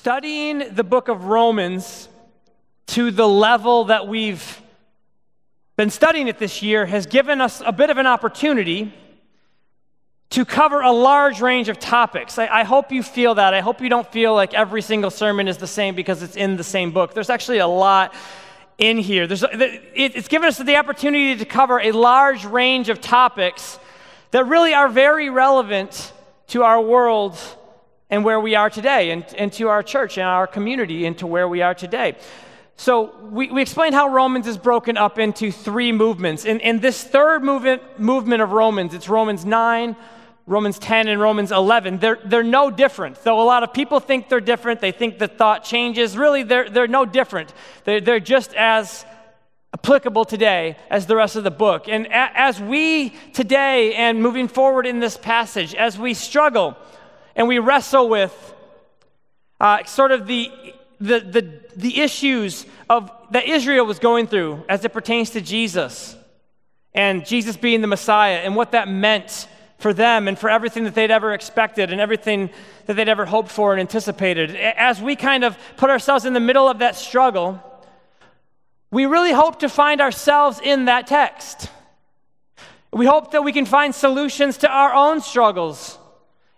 studying the book of Romans to the level that we've been studying it this year has given us a bit of an opportunity to cover a large range of topics. I, I, hope you feel that. I hope you don't feel like every single sermon is the same because it's in the same book. There's actually a lot in here. There's, it's given us the opportunity to cover a large range of topics that really are very relevant to our world and where we are today, and, and to our church and our community, and to where we are today. So, we, we explained how Romans is broken up into three movements. In, in this third movement, movement of Romans, it's Romans 9, Romans 10, and Romans 11. They're, they're no different. Though a lot of people think they're different, they think the thought changes. Really, they're, they're no different. They're, they're just as applicable today as the rest of the book. And a, as we today and moving forward in this passage, as we struggle and we wrestle with uh, sort of the, the, the, the issues of, that Israel was going through as it pertains to Jesus and Jesus being the Messiah and what that meant for them and for everything that they'd ever expected and everything that they'd ever hoped for and anticipated. As we kind of put ourselves in the middle of that struggle, we really hope to find ourselves in that text. We hope that we can find solutions to our own struggles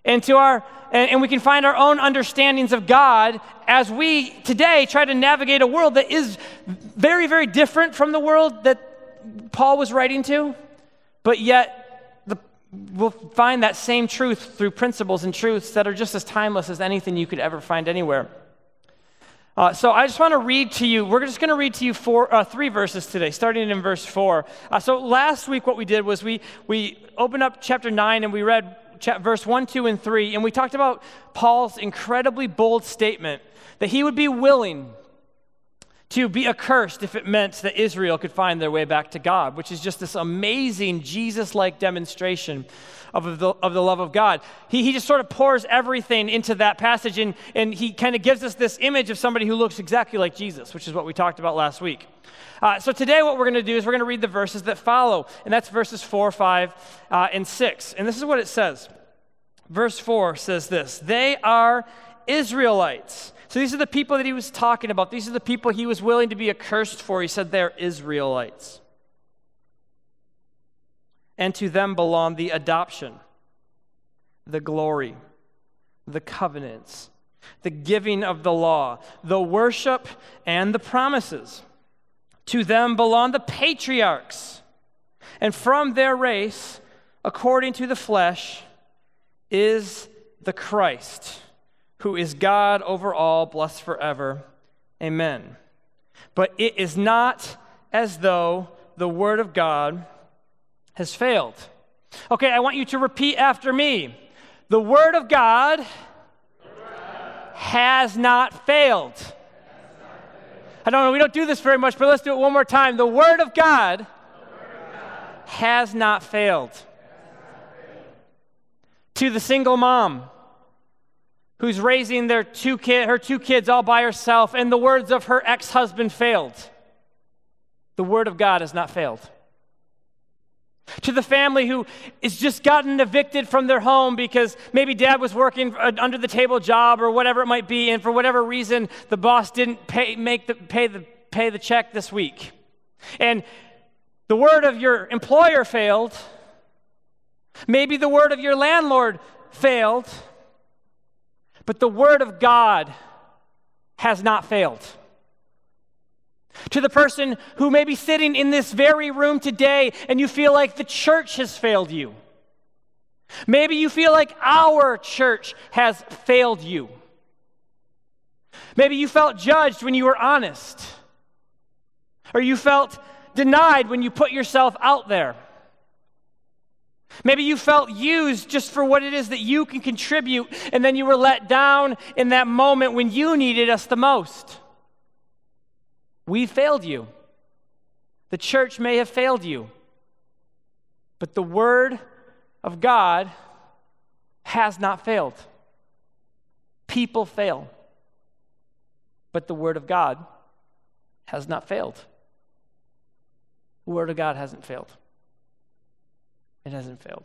and to our and, and, we can find our own understandings of God as we today try to navigate a world that is very, very different from the world that Paul was writing to, but yet the, we'll find that same truth through principles and truths that are just as timeless as anything you could ever find anywhere. Uh, so I just want to read to you. We're just going to read to you four, uh, three verses today, starting in verse four. Uh, so last week, what we did was we we opened up chapter nine and we read verse 1, 2, and 3, and we talked about Paul's incredibly bold statement that he would be willing to be accursed if it meant that Israel could find their way back to God, which is just this amazing Jesus like demonstration of the, of the love of God. He, he just sort of pours everything into that passage, and, and he kind of gives us this image of somebody who looks exactly like Jesus, which is what we talked about last week. Uh, so today, what we're going to do is we're going to read the verses that follow, and that's verses 4, 5, uh, and 6. And this is what it says. Verse 4 says this They are Israelites. So these are the people that he was talking about. These are the people he was willing to be accursed for. He said they're Israelites and to them belong the adoption, the glory, the covenants, the giving of the law, the worship, and the promises. To them belong the patriarchs, and from their race, according to the flesh, is the Christ, who is God over all, blessed forever. Amen. But it is not as though the word of God has failed. Okay, I want you to repeat after me. The Word of God has not failed. I don't know, we don't do this very much, but let's do it one more time. The Word of God, has not failed. To the single mom who's raising their two her two kids all by herself, and the words of her ex husband failed. The Word of God has not failed to the family who is just gotten evicted from their home because maybe dad was working uh, under the table job or whatever it might be and for whatever reason the boss didn't pay make the pay the pay the check this week and the word of your employer failed maybe the word of your landlord failed but the word of god has not failed to the person who may be sitting in this very room today and you feel like the church has failed you. Maybe you feel like our church has failed you. Maybe you felt judged when you were honest, or you felt denied when you put yourself out there. Maybe you felt used just for what it is that you can contribute, and then you were let down in that moment when you needed us the most. We failed you. The church may have failed you. But the Word of God has not failed. People fail. But the Word of God has not failed. The Word of God hasn't failed. It hasn't failed.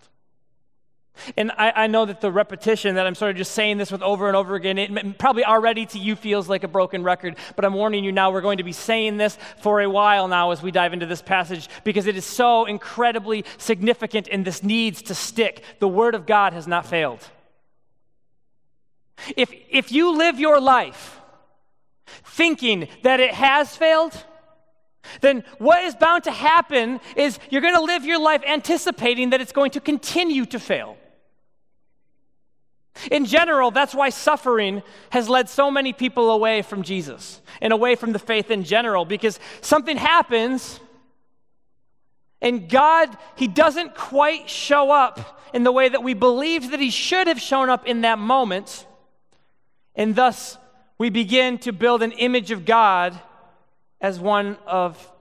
And I, I, know that the repetition that I'm sort of just saying this with over and over again, it probably already to you feels like a broken record, but I'm warning you now, we're going to be saying this for a while now as we dive into this passage because it is so incredibly significant and this needs to stick. The Word of God has not failed. If, if you live your life thinking that it has failed, then what is bound to happen is you're going to live your life anticipating that it's going to continue to fail. In general, that's why suffering has led so many people away from Jesus and away from the faith in general, because something happens and God, He doesn't quite show up in the way that we believed that He should have shown up in that moment. And thus, we begin to build an image of God as one of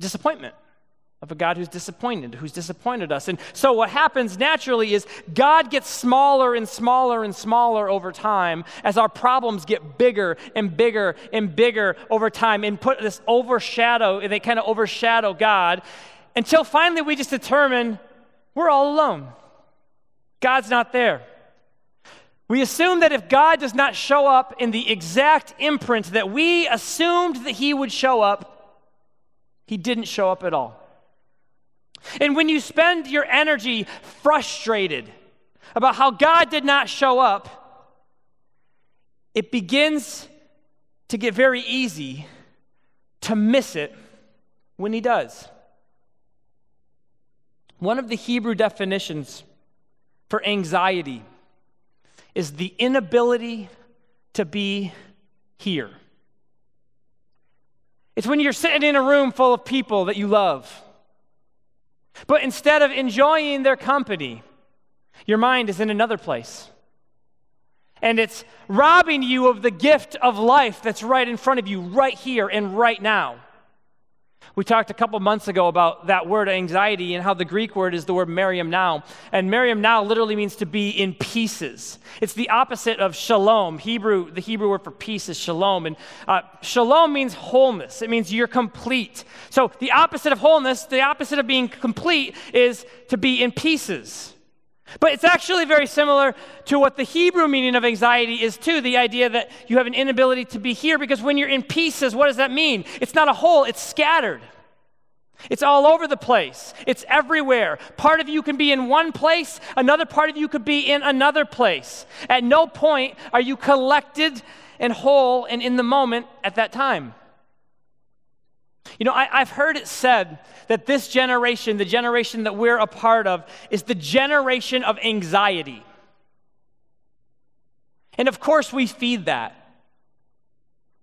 disappointment, of a God who's disappointed, who's disappointed us. And so, what happens naturally is God gets smaller and smaller and smaller over time as our problems get bigger and bigger and bigger over time and put this overshadow, and they kind of overshadow God until finally we just determine we're all alone. God's not there. We assume that if God does not show up in the exact imprint that we assumed that he would show up, he didn't show up at all. And when you spend your energy frustrated about how God did not show up, it begins to get very easy to miss it when he does. One of the Hebrew definitions for anxiety is the inability to be here. It's when you're sitting in a room full of people that you love, but instead of enjoying their company, your mind is in another place. And it's robbing you of the gift of life that's right in front of you, right here and right now. We talked a couple months ago about that word anxiety and how the Greek word is the word merimnao. And merimnao literally means to be in pieces. It's the opposite of shalom. Hebrew, the Hebrew word for peace is shalom. And uh, shalom means wholeness, it means you're complete. So the opposite of wholeness, the opposite of being complete, is to be in pieces. But it's actually very similar to what the Hebrew meaning of anxiety is, too the idea that you have an inability to be here because when you're in pieces, what does that mean? It's not a whole, it's scattered. It's all over the place. It's everywhere. Part of you can be in one place, another part of you could be in another place. At no point are you collected and whole and in the moment at that time. You know, I, have heard it said that this generation, the generation that we're a part of, is the generation of anxiety. And of course, we feed that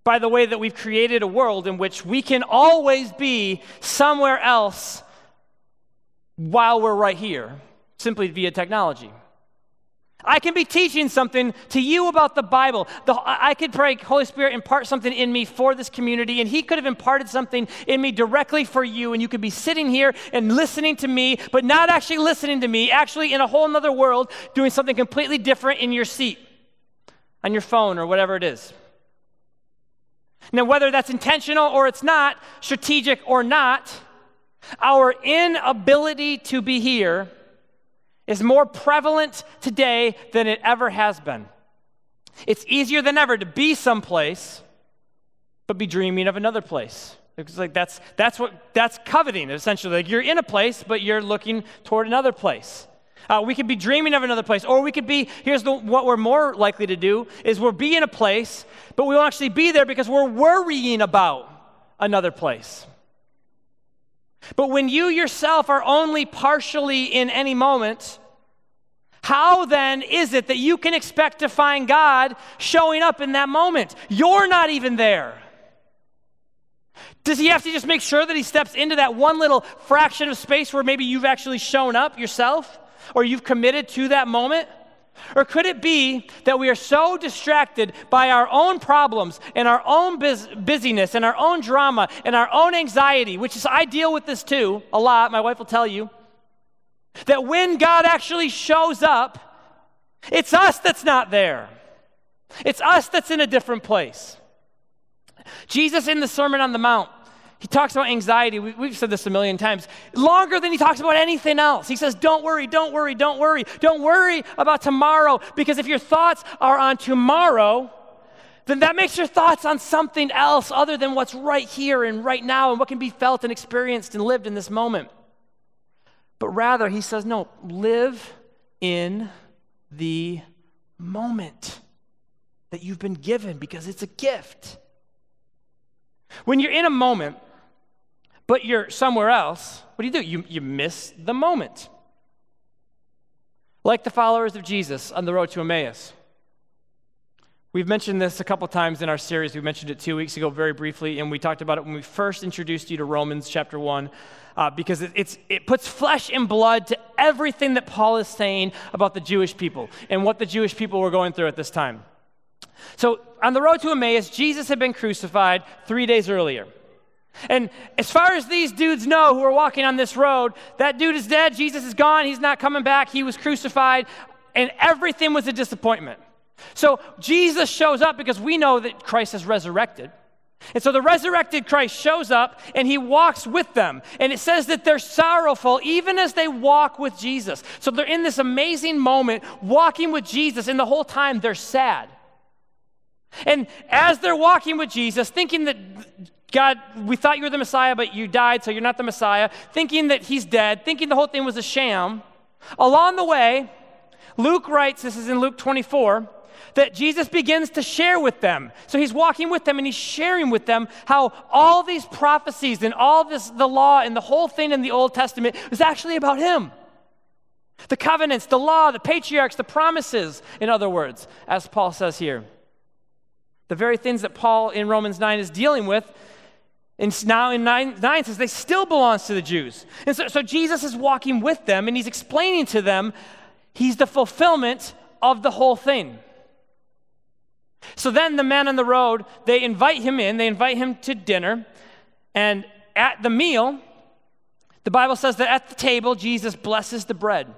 by the way that we've created a world in which we can always be somewhere else while we're right here, simply via technology. I can be teaching something to you about the Bible. The, I could pray, Holy Spirit, impart something in me for this community, and He could have imparted something in me directly for you, and you could be sitting here and listening to me, but not actually listening to me, actually in a whole other world, doing something completely different in your seat, on your phone, or whatever it is. Now, whether that's intentional or it's not, strategic or not, our inability to be here is more prevalent today than it ever has been. It's easier than ever to be someplace, but be dreaming of another place. It's like that's that's what that's coveting essentially. Like you're in a place, but you're looking toward another place. Uh, we could be dreaming of another place, or we could be. Here's the, what we're more likely to do: is we'll be in a place, but we won't actually be there because we're worrying about another place. But when you yourself are only partially in any moment, how then is it that you can expect to find God showing up in that moment? You're not even there. Does he have to just make sure that he steps into that one little fraction of space where maybe you've actually shown up yourself or you've committed to that moment? Or could it be that we are so distracted by our own problems and our own biz- busyness and our own drama and our own anxiety, which is, I deal with this too a lot, my wife will tell you, that when God actually shows up, it's us that's not there. It's us that's in a different place. Jesus in the Sermon on the Mount, he talks about anxiety. We, have said this a million times. Longer than he talks about anything else. He says, Don't worry, don't worry, don't worry. Don't worry about tomorrow, because if your thoughts are on tomorrow, then that makes your thoughts on something else other than what's right here and right now and what can be felt and experienced and lived in this moment. But rather, he says, No, live in the moment that you've been given because it's a gift. When you're in a moment, but you're somewhere else, what do you do? You, you miss the moment. Like the followers of Jesus on the road to Emmaus. We've mentioned this a couple times in our series. We mentioned it two weeks ago very briefly, and we talked about it when we first introduced you to Romans chapter 1, uh, because it, it puts flesh and blood to everything that Paul is saying about the Jewish people and what the Jewish people were going through at this time. So, on the road to Emmaus, Jesus had been crucified three days earlier. And as far as these dudes know who are walking on this road, that dude is dead. Jesus is gone. He's not coming back. He was crucified. And everything was a disappointment. So Jesus shows up because we know that Christ has resurrected. And so the resurrected Christ shows up and he walks with them. And it says that they're sorrowful even as they walk with Jesus. So they're in this amazing moment walking with Jesus, and the whole time they're sad. And as they're walking with Jesus, thinking that God, we thought you were the Messiah, but you died, so you're not the Messiah, thinking that he's dead, thinking the whole thing was a sham, along the way, Luke writes, this is in Luke 24, that Jesus begins to share with them. So he's walking with them and he's sharing with them how all these prophecies and all this, the law and the whole thing in the Old Testament was actually about him. The covenants, the law, the patriarchs, the promises, in other words, as Paul says here. The very things that Paul in Romans 9 is dealing with, and now in 9, 9 says they still belongs to the Jews. And so, so Jesus is walking with them and he's explaining to them he's the fulfillment of the whole thing. So then the men on the road, they invite him in, they invite him to dinner, and at the meal, the Bible says that at the table, Jesus blesses the bread.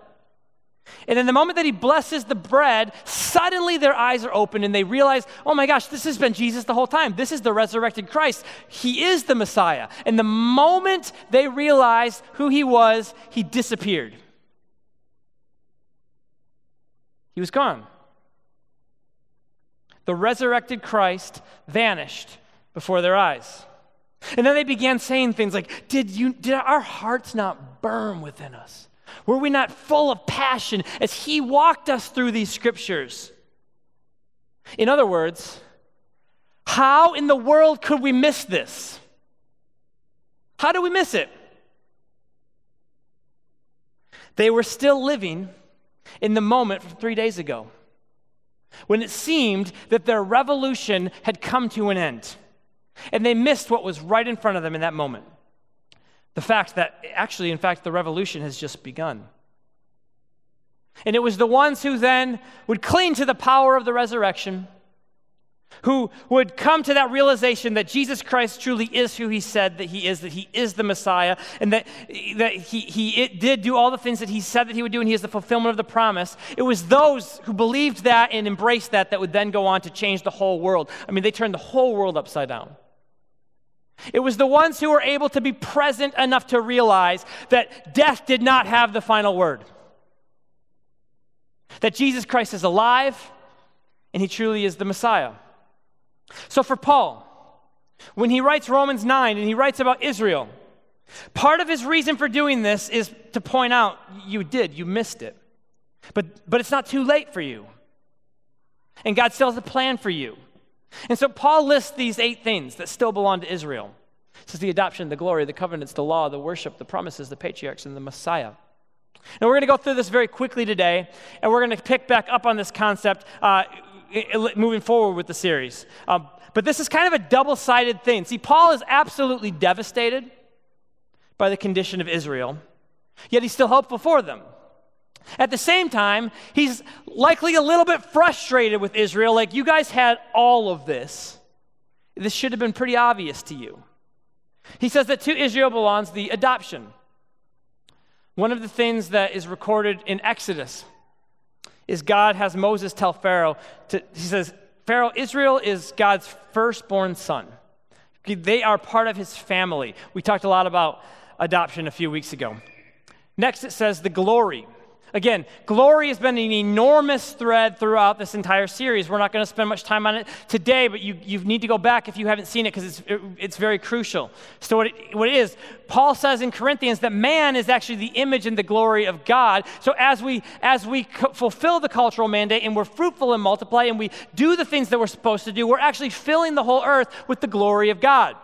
And in the moment that he blesses the bread, suddenly their eyes are open and they realize, oh my gosh, this has been Jesus the whole time. This is the resurrected Christ. He is the Messiah. And the moment they realized who he was, he disappeared. He was gone. The resurrected Christ vanished before their eyes. And then they began saying things like, Did, you, did our hearts not burn within us? Were we not full of passion as He walked us through these scriptures? In other words, how in the world could we miss this? How do we miss it? They were still living in the moment from three days ago when it seemed that their revolution had come to an end. And they missed what was right in front of them in that moment. The fact that, actually, in fact, the revolution has just begun. And it was the ones who then would cling to the power of the resurrection, who would come to that realization that Jesus Christ truly is who he said that he is, that he is the Messiah, and that, that he, he did do all the things that he said that he would do, and he is the fulfillment of the promise. It was those who believed that and embraced that that would then go on to change the whole world. I mean, they turned the whole world upside down. It was the ones who were able to be present enough to realize that death did not have the final word. That Jesus Christ is alive and he truly is the Messiah. So for Paul, when he writes Romans 9 and he writes about Israel, part of his reason for doing this is to point out you did, you missed it. But, but it's not too late for you. And God still has a plan for you. And so Paul lists these eight things that still belong to Israel. This is the adoption, the glory, the covenants, the law, the worship, the promises, the patriarchs, and the Messiah. Now, we're going to go through this very quickly today, and we're going to pick back up on this concept uh, moving forward with the series. Um, but this is kind of a double sided thing. See, Paul is absolutely devastated by the condition of Israel, yet he's still hopeful for them. At the same time, he's likely a little bit frustrated with Israel, like, you guys had all of this. This should have been pretty obvious to you. He says that to Israel belongs the adoption. One of the things that is recorded in Exodus is God has Moses tell Pharaoh, to, he says, Pharaoh, Israel is God's firstborn son. They are part of his family. We talked a lot about adoption a few weeks ago. Next, it says the glory. Again, glory has been an enormous thread throughout this entire series. We're not going to spend much time on it today, but you, you need to go back if you haven't seen it because it's, it, it's very crucial. So, what it, what it is, Paul says in Corinthians that man is actually the image and the glory of God. So, as we, as we fulfill the cultural mandate and we're fruitful and multiply and we do the things that we're supposed to do, we're actually filling the whole earth with the glory of God.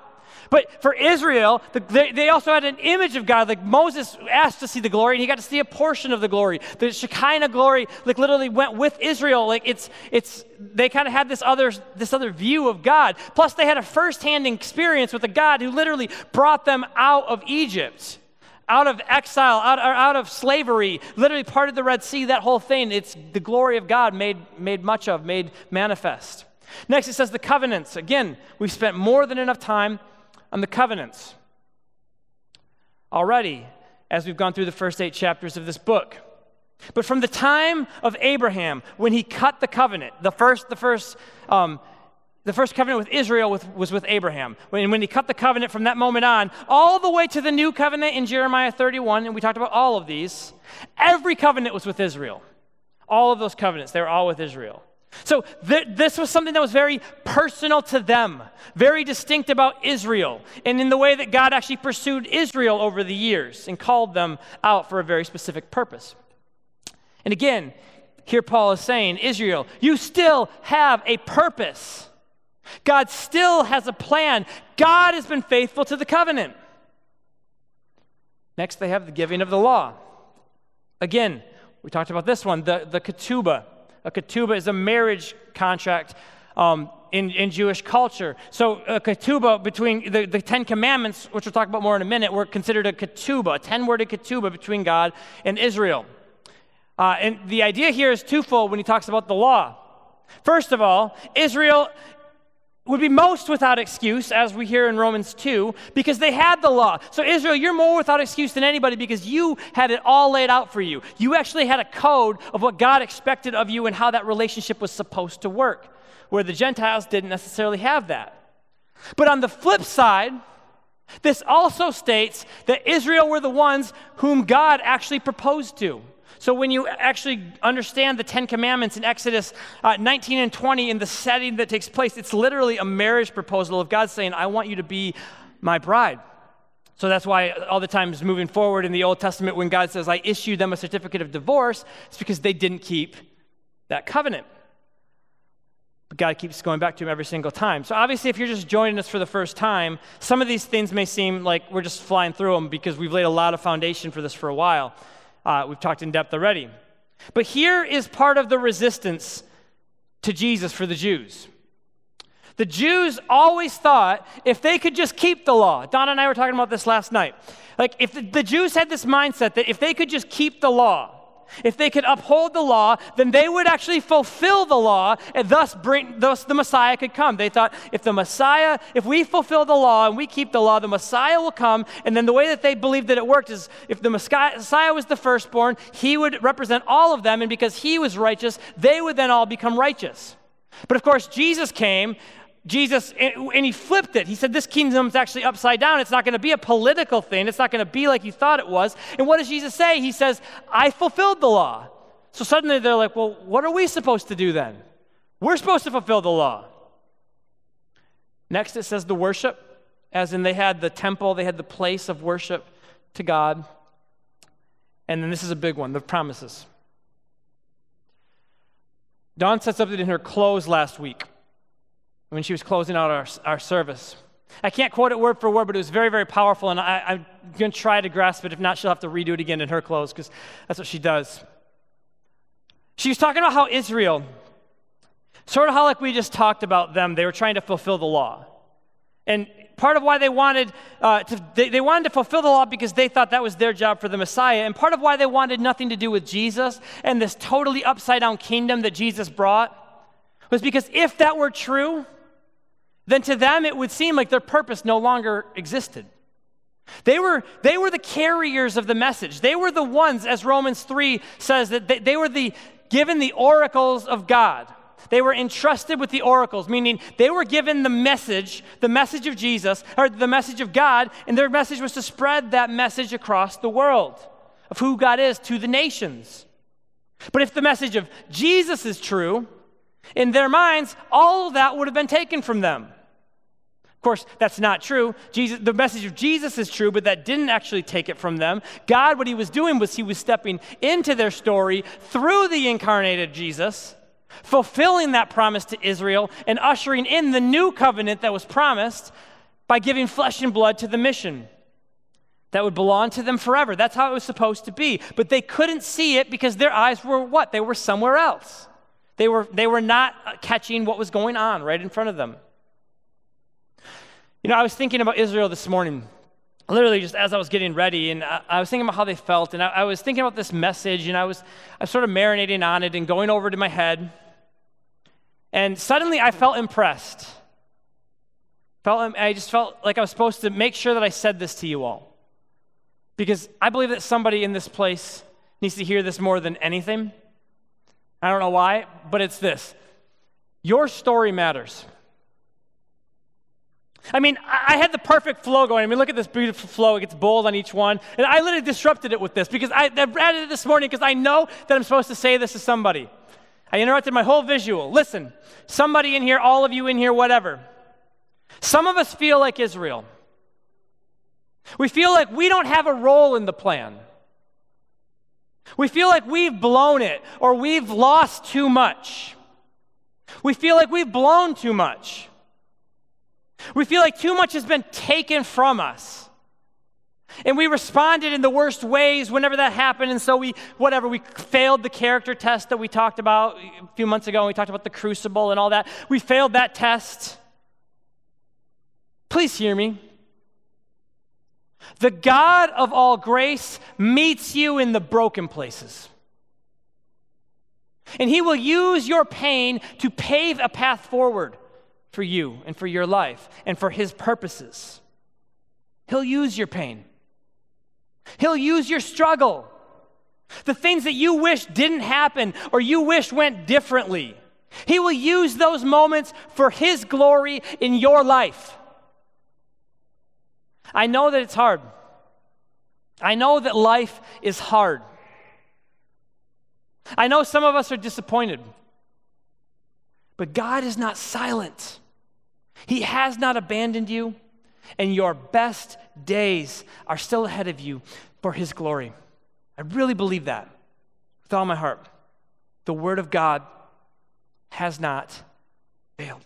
But for Israel, the, they, they, also had an image of God. Like Moses asked to see the glory, and he got to see a portion of the glory. The Shekinah glory, like literally went with Israel. Like it's, it's, they kind of had this other, this other view of God. Plus, they had a firsthand experience with a God who literally brought them out of Egypt out of exile, out, out of slavery, literally parted the Red Sea, that whole thing. It's the glory of God made, made much of, made manifest. Next, it says the covenants. Again, we've spent more than enough time on the covenants. Already, as we've gone through the first eight chapters of this book. But from the time of Abraham, when he cut the covenant, the first, the first, um, the first covenant with Israel with, was with Abraham. When, when he cut the covenant from that moment on, all the way to the new covenant in Jeremiah 31, and we talked about all of these, every covenant was with Israel. All of those covenants, they were all with Israel. So th- this was something that was very personal to them, very distinct about Israel, and in the way that God actually pursued Israel over the years and called them out for a very specific purpose. And again, here Paul is saying, Israel, you still have a purpose. God still has a plan. God has been faithful to the covenant. Next, they have the giving of the law. Again, we talked about this one, the, the ketubah. A ketubah is a marriage contract um, in, in Jewish culture. So a ketubah between the, the Ten Commandments, which we'll talk about more in a minute, were considered a ketubah, a ten-worded ketubah between God and Israel. Uh, and the idea here is twofold when he talks about the law. First of all, Israel would be most without excuse, as we hear in Romans 2, because they had the law. So, Israel, you're more without excuse than anybody because you had it all laid out for you. You actually had a code of what God expected of you and how that relationship was supposed to work, where the Gentiles didn't necessarily have that. But on the flip side, this also states that Israel were the ones whom God actually proposed to. So, when you actually understand the Ten Commandments in Exodus uh, 19 and 20 in the setting that takes place, it's literally a marriage proposal of God saying, I want you to be my bride. So that's why all the times moving forward in the Old Testament, when God says, I issued them a certificate of divorce, it's because they didn't keep that covenant. But God keeps going back to him every single time. So obviously, if you're just joining us for the first time, some of these things may seem like we're just flying through them because we've laid a lot of foundation for this for a while. Uh, we've talked in depth already. But here is part of the resistance to Jesus for the Jews. The Jews always thought if they could just keep the law, Donna and I were talking about this last night. Like, if the, the Jews had this mindset that if they could just keep the law, if they could uphold the law, then they would actually fulfill the law and thus bring thus the Messiah could come. They thought if the Messiah, if we fulfill the law and we keep the law, the Messiah will come. And then the way that they believed that it worked is if the Messiah was the firstborn, he would represent all of them, and because he was righteous, they would then all become righteous. But of course, Jesus came Jesus, and he flipped it. He said, This kingdom's actually upside down. It's not going to be a political thing. It's not going to be like you thought it was. And what does Jesus say? He says, I fulfilled the law. So suddenly they're like, Well, what are we supposed to do then? We're supposed to fulfill the law. Next, it says the worship, as in they had the temple, they had the place of worship to God. And then this is a big one the promises. Dawn said something in her close last week when she was closing out our, our service. I can't quote it word for word, but it was very, very powerful, and I, am going to try to grasp it. If not, she'll have to redo it again in her close because that's what she does. She was talking about how Israel, sort of how like we just talked about them, they were trying to fulfill the law. And part of why they wanted uh, to, they, they wanted to fulfill the law because they thought that was their job for the Messiah. And part of why they wanted nothing to do with Jesus and this totally upside down kingdom that Jesus brought was because if that were true, then to them it would seem like their purpose no longer existed. They were, they were the carriers of the message. They were the ones, as Romans 3 says, that they, they were the given the oracles of God. They were entrusted with the oracles, meaning they were given the message, the message of Jesus, or the message of God, and their message was to spread that message across the world of who God is to the nations. But if the message of Jesus is true, in their minds, all that would have been taken from them. Of course, that's not true. Jesus, the message of Jesus is true, but that didn't actually take it from them. God, what he was doing was he was stepping into their story through the incarnated Jesus, fulfilling that promise to Israel and ushering in the new covenant that was promised by giving flesh and blood to the mission that would belong to them forever. That's how it was supposed to be. But they couldn't see it because their eyes were what? They were somewhere else. They were, they were not catching what was going on right in front of them. You know, I was thinking about Israel this morning, literally just as I was getting ready, and I, I was thinking about how they felt, and I, I, was thinking about this message, and I was, I was sort of marinating on it and going over to my head. And suddenly I felt impressed. Felt, I just felt like I was supposed to make sure that I said this to you all. Because I believe that somebody in this place needs to hear this more than anything. I don't know why, but it's this your story matters. I mean, I had the perfect flow going. I mean, look at this beautiful flow. It gets bold on each one. And I literally disrupted it with this because I, added it this morning because I know that I'm supposed to say this to somebody. I interrupted my whole visual. Listen, somebody in here, all of you in here, whatever. Some of us feel like Israel. We feel like we don't have a role in the plan. We feel like we've blown it or we've lost too much. We feel like we've blown too much. We feel like too much has been taken from us. And we responded in the worst ways whenever that happened. And so we, whatever, we failed the character test that we talked about a few months ago. And we talked about the crucible and all that. We failed that test. Please hear me. The God of all grace meets you in the broken places. And He will use your pain to pave a path forward for you and for your life and for His purposes. He'll use your pain, He'll use your struggle, the things that you wish didn't happen or you wish went differently. He will use those moments for His glory in your life. I know that it's hard. I know that life is hard. I know some of us are disappointed. But God is not silent. He has not abandoned you, and your best days are still ahead of you for His glory. I really believe that with all my heart. The Word of God has not failed,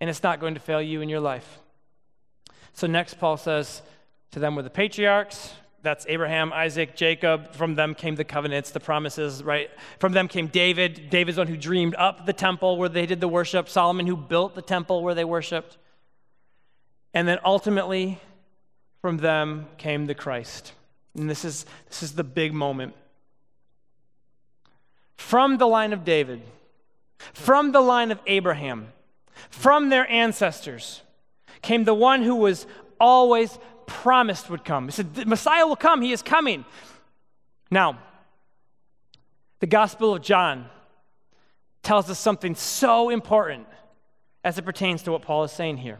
and it's not going to fail you in your life. So, next, Paul says, To them were the patriarchs. That's Abraham, Isaac, Jacob. From them came the covenants, the promises, right? From them came David. David's one who dreamed up the temple where they did the worship. Solomon, who built the temple where they worshiped. And then ultimately, from them came the Christ. And this is, this is the big moment. From the line of David, from the line of Abraham, from their ancestors, came the one who was always promised would come. He said, The Messiah will come, he is coming. Now, the Gospel of John tells us something so important as it pertains to what Paul is saying here.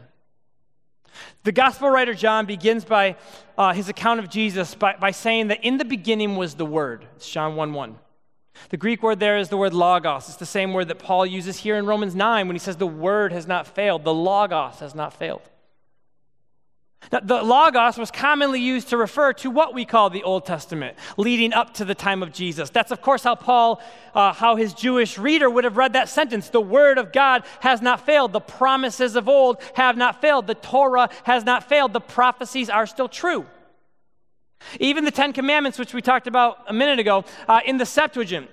The gospel writer John begins by uh, his account of Jesus by, by saying that in the beginning was the Word. It's John 1 1. The Greek word there is the word logos. It's the same word that Paul uses here in Romans 9 when he says the Word has not failed, the logos has not failed. Now, the Logos was commonly used to refer to what we call the Old Testament, leading up to the time of Jesus. That's, of course, how Paul, uh, how his Jewish reader would have read that sentence. The Word of God has not failed. The promises of old have not failed. The Torah has not failed. The prophecies are still true. Even the Ten Commandments, which we talked about a minute ago, uh, in the Septuagint,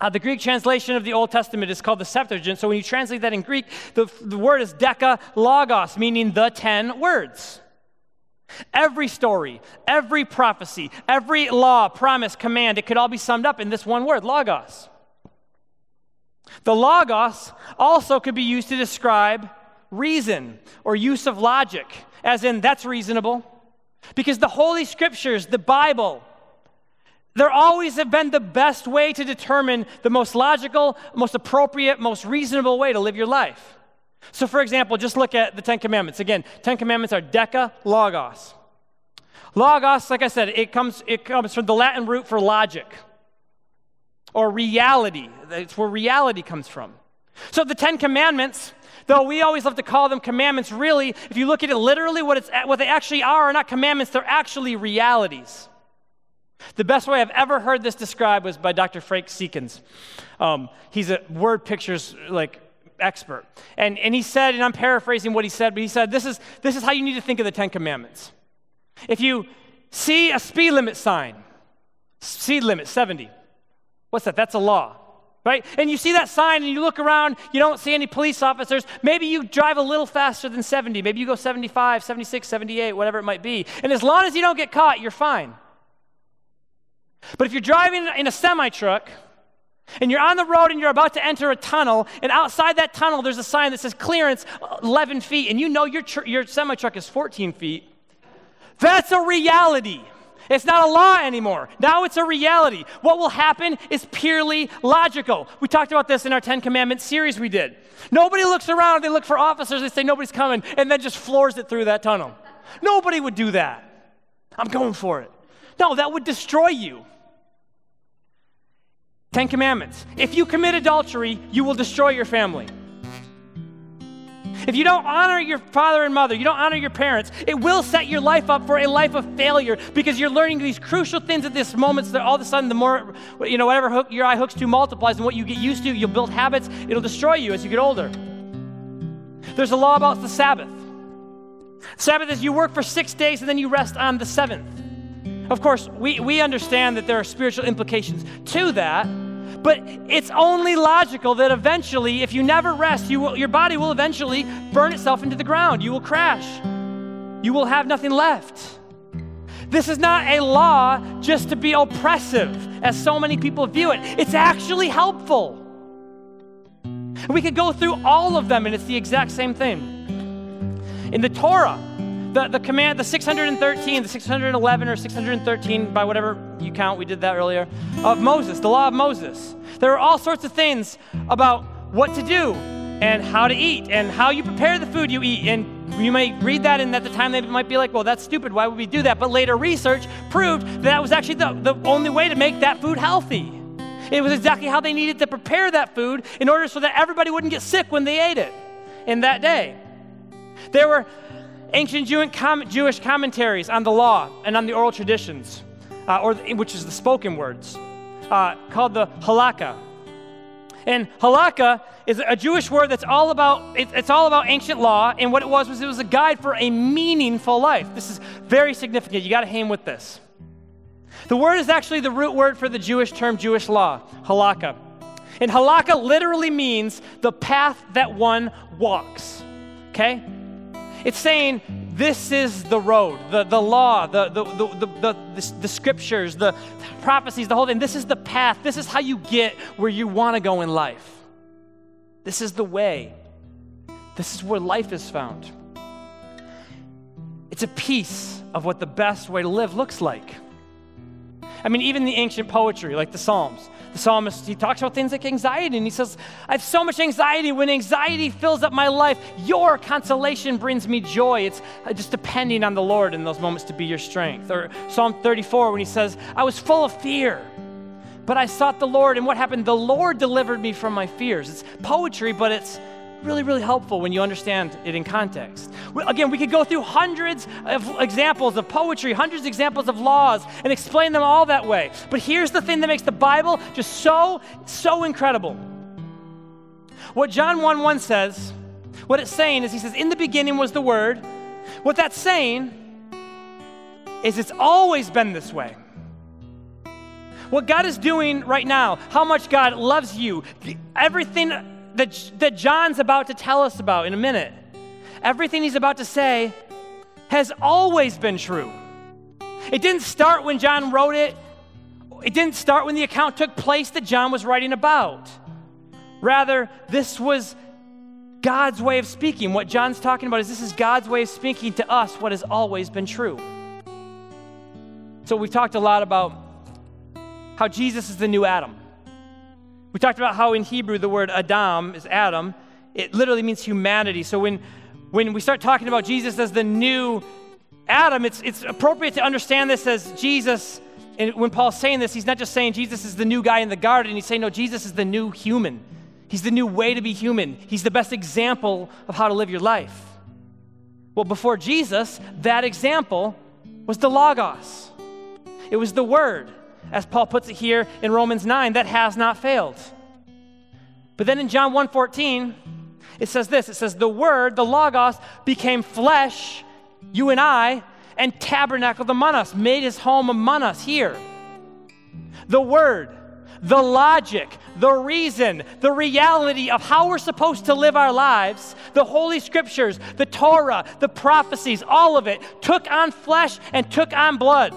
uh, the Greek translation of the Old Testament is called the Septuagint. So when you translate that in Greek, the, the word is deca logos, meaning the ten words. Every story, every prophecy, every law, promise, command, it could all be summed up in this one word, logos. The logos also could be used to describe reason or use of logic, as in, that's reasonable. Because the Holy Scriptures, the Bible, there always have been the best way to determine the most logical, most appropriate, most reasonable way to live your life. So, for example, just look at the Ten Commandments. Again, Ten Commandments are deca logos. Logos, like I said, it comes, it comes from the Latin root for logic or reality. It's where reality comes from. So, the Ten Commandments, though we always love to call them commandments, really, if you look at it literally, what, it's, what they actually are are not commandments, they're actually realities. The best way I've ever heard this described was by Dr. Frank Seekins. Um, he's a word pictures like expert. And, and he said, and I'm paraphrasing what he said, but he said, this is, this is how you need to think of the Ten Commandments. If you see a speed limit sign, speed limit 70, what's that? That's a law. Right? And you see that sign and you look around, you don't see any police officers. Maybe you drive a little faster than 70. Maybe you go 75, 76, 78, whatever it might be. And as long as you don't get caught, you're fine. But if you're driving in a semi truck and you're on the road and you're about to enter a tunnel, and outside that tunnel there's a sign that says clearance 11 feet, and you know your, tr- your semi truck is 14 feet, that's a reality. It's not a law anymore. Now it's a reality. What will happen is purely logical. We talked about this in our Ten Commandments series we did. Nobody looks around, they look for officers, they say nobody's coming, and then just floors it through that tunnel. Nobody would do that. I'm going for it. No, that would destroy you. Ten Commandments. If you commit adultery, you will destroy your family. If you don't honor your father and mother, you don't honor your parents, it will set your life up for a life of failure because you're learning these crucial things at this moment so that all of a sudden the more, you know, whatever hook your eye hooks to multiplies and what you get used to, you'll build habits, it'll destroy you as you get older. There's a law about the Sabbath. Sabbath is you work for six days and then you rest on the seventh. Of course, we, we understand that there are spiritual implications to that, but it's only logical that eventually, if you never rest, you will, your body will eventually burn itself into the ground. You will crash. You will have nothing left. This is not a law just to be oppressive, as so many people view it. It's actually helpful. We could go through all of them, and it's the exact same thing. In the Torah, the, the command, the 613, the 611 or 613, by whatever you count, we did that earlier, of Moses, the law of Moses. There are all sorts of things about what to do and how to eat and how you prepare the food you eat. And you may read that, and at the time they might be like, well, that's stupid. Why would we do that? But later research proved that, that was actually the, the only way to make that food healthy. It was exactly how they needed to prepare that food in order so that everybody wouldn't get sick when they ate it in that day. There were ancient Jewish commentaries on the law and on the oral traditions, uh, or which is the spoken words, uh, called the halakha. And halakha is a Jewish word that's all about it's all about ancient law. And what it was was it was a guide for a meaningful life. This is very significant. You got to hang with this. The word is actually the root word for the Jewish term Jewish law, halakha. And halakha literally means the path that one walks. Okay? It's saying this is the road, the, the law, the, the, the, the, the, the scriptures, the prophecies, the whole thing. This is the path. This is how you get where you want to go in life. This is the way. This is where life is found. It's a piece of what the best way to live looks like. I mean, even the ancient poetry, like the Psalms, the psalmist, he talks about things like anxiety, and he says, I have so much anxiety. When anxiety fills up my life, your consolation brings me joy. It's uh, just depending on the Lord in those moments to be your strength. Or Psalm 34, when he says, I was full of fear, but I sought the Lord, and what happened? The Lord delivered me from my fears. It's poetry, but it's really, really helpful when you understand it in context. Again, we could go through hundreds of examples of poetry, hundreds of examples of laws, and explain them all that way. But here's the thing that makes the Bible just so, so incredible. What John 1 1 says, what it's saying is, he says, In the beginning was the Word. What that's saying is, it's always been this way. What God is doing right now, how much God loves you, everything that, that John's about to tell us about in a minute, everything he's about to say has always been true. It didn't start when John wrote it, it didn't start when the account took place that John was writing about. Rather, this was God's way of speaking. What John's talking about is this is God's way of speaking to us what has always been true. So we've talked a lot about how Jesus is the new Adam. We talked about how in Hebrew the word Adam is Adam. It literally means humanity. So when, when we start talking about Jesus as the new Adam, it's, it's appropriate to understand this as Jesus. And when Paul's saying this, he's not just saying Jesus is the new guy in the garden. He's saying, no, Jesus is the new human. He's the new way to be human. He's the best example of how to live your life. Well, before Jesus, that example was the Logos. It was the Word, as Paul puts it here in Romans 9, that has not failed. But then in John 1:14, it says this. It says, the Word, the Logos, became flesh, you and I, and tabernacled among us, made his home among us here. The Word, the logic, the reason, the reality of how we're supposed to live our lives, the Holy Scriptures, the Torah, the prophecies, all of it took on flesh and took on blood.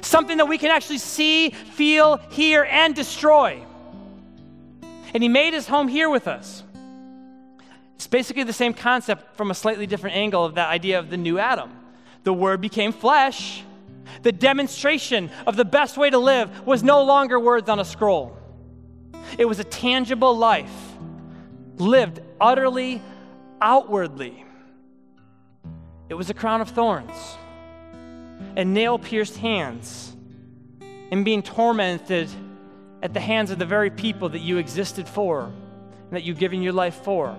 Something that we can actually see, feel, hear, and destroy. And He made His home here with us. It's basically the same concept from a slightly different angle of that idea of the new Adam. The Word became flesh the demonstration of the best way to live was no longer words on a scroll, it was a tangible life lived utterly outwardly. It was a crown of thorns and nail pierced hands and being tormented at the hands of the very people that you existed for and that you've given your life for.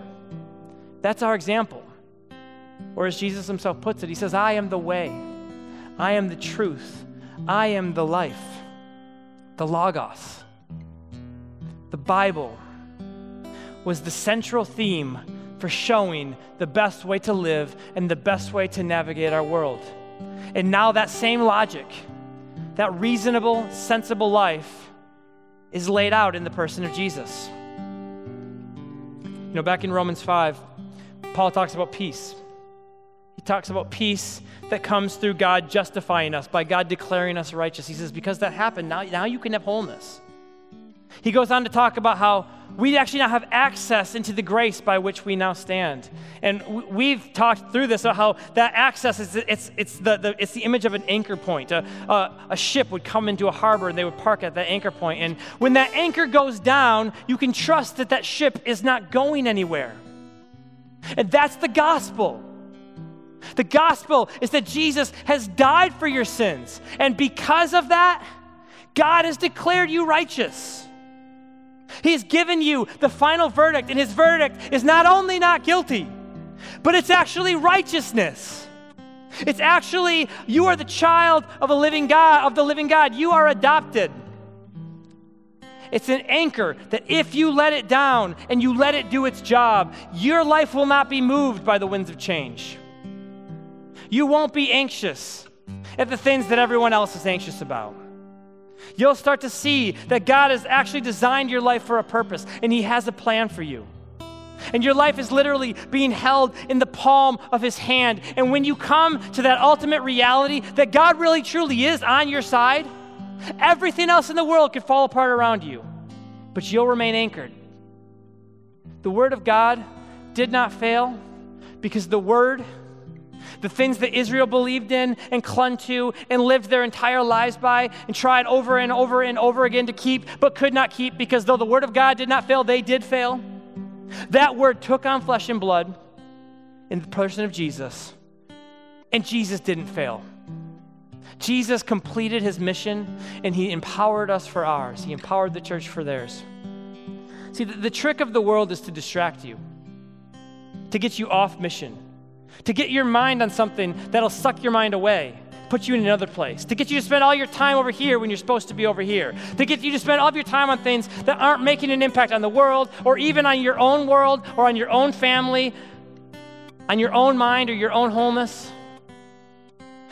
That's our example. Or as Jesus himself puts it, he says, I am the way. I am the truth. I am the life. The Logos. The Bible was the central theme for showing the best way to live and the best way to navigate our world. And now that same logic, that reasonable, sensible life, is laid out in the person of Jesus. You know, back in Romans 5, Paul talks about peace. He talks about peace that comes through God justifying us, by God declaring us righteous. He says, because that happened, now, now you can have wholeness. He goes on to talk about how we actually now have access into the grace by which we now stand. And we've talked through this, about how that access is it's, it's, the, the, it's the image of an anchor point. A, a, a ship would come into a harbor and they would park at that anchor point. And when that anchor goes down, you can trust that that ship is not going anywhere. And that's the gospel. The gospel is that Jesus has died for your sins. And because of that, God has declared you righteous. He has given you the final verdict, and his verdict is not only not guilty, but it's actually righteousness. It's actually you are the child of a living God, of the living God. You are adopted. It's an anchor that if you let it down and you let it do its job, your life will not be moved by the winds of change. You won't be anxious at the things that everyone else is anxious about. You'll start to see that God has actually designed your life for a purpose and He has a plan for you. And your life is literally being held in the palm of His hand. And when you come to that ultimate reality that God really truly is on your side, everything else in the world could fall apart around you, but you'll remain anchored. The Word of God did not fail because the Word the things that Israel believed in and clung to and lived their entire lives by and tried over and over and over again to keep, but could not keep because though the word of God did not fail, they did fail. That word took on flesh and blood in the person of Jesus, and Jesus didn't fail. Jesus completed his mission and he empowered us for ours. He empowered the church for theirs. See, the, the trick of the world is to distract you, to get you off mission to get your mind on something that'll suck your mind away, put you in another place, to get you to spend all your time over here when you're supposed to be over here, to get you to spend all of your time on things that aren't making an impact on the world or even on your own world or on your own family, on your own mind or your own wholeness.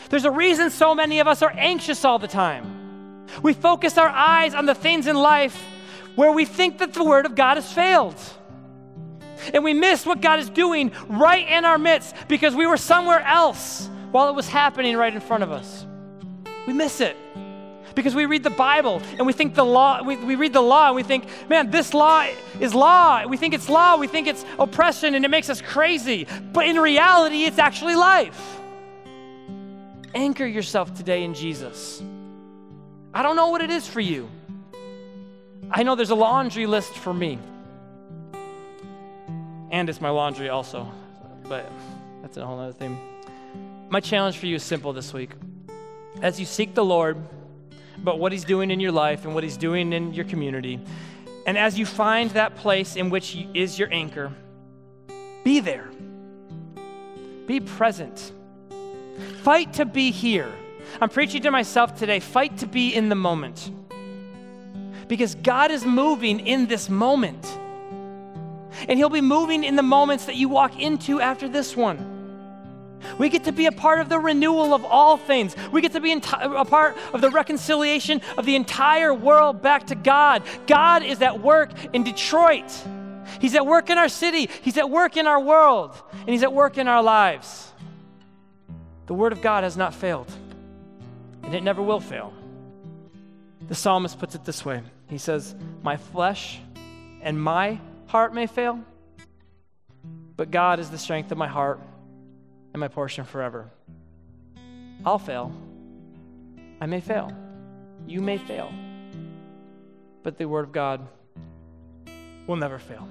There's a reason so many of us are anxious all the time. We focus our eyes on the things in life where we think that the Word of God has failed. And we miss what God is doing right in our midst because we were somewhere else while it was happening right in front of us. We miss it because we read the Bible and we think the law, we, we read the law and we think, man, this law is law. We think it's law, we think it's oppression, and it makes us crazy. But in reality, it's actually life. Anchor yourself today in Jesus. I don't know what it is for you. I know there's a laundry list for me. And it's my laundry also. But that's a whole other thing. My challenge for you is simple this week. As you seek the Lord, about what He's doing in your life and what He's doing in your community, and as you find that place in which is your anchor, be there. Be present. Fight to be here. I'm preaching to myself today. Fight to be in the moment. Because God is moving in this moment. And He'll be moving in the moments that you walk into after this one. We get to be a part of the renewal of all things. We get to be a part of the reconciliation of the entire world back to God. God is at work in Detroit. He's at work in our city. He's at work in our world. And He's at work in our lives. The Word of God has not failed, and it never will fail. The psalmist puts it this way He says, My flesh and my heart may fail, but God is the strength of my heart and my portion forever. I'll fail. I may fail. You may fail. But the Word of God will never fail.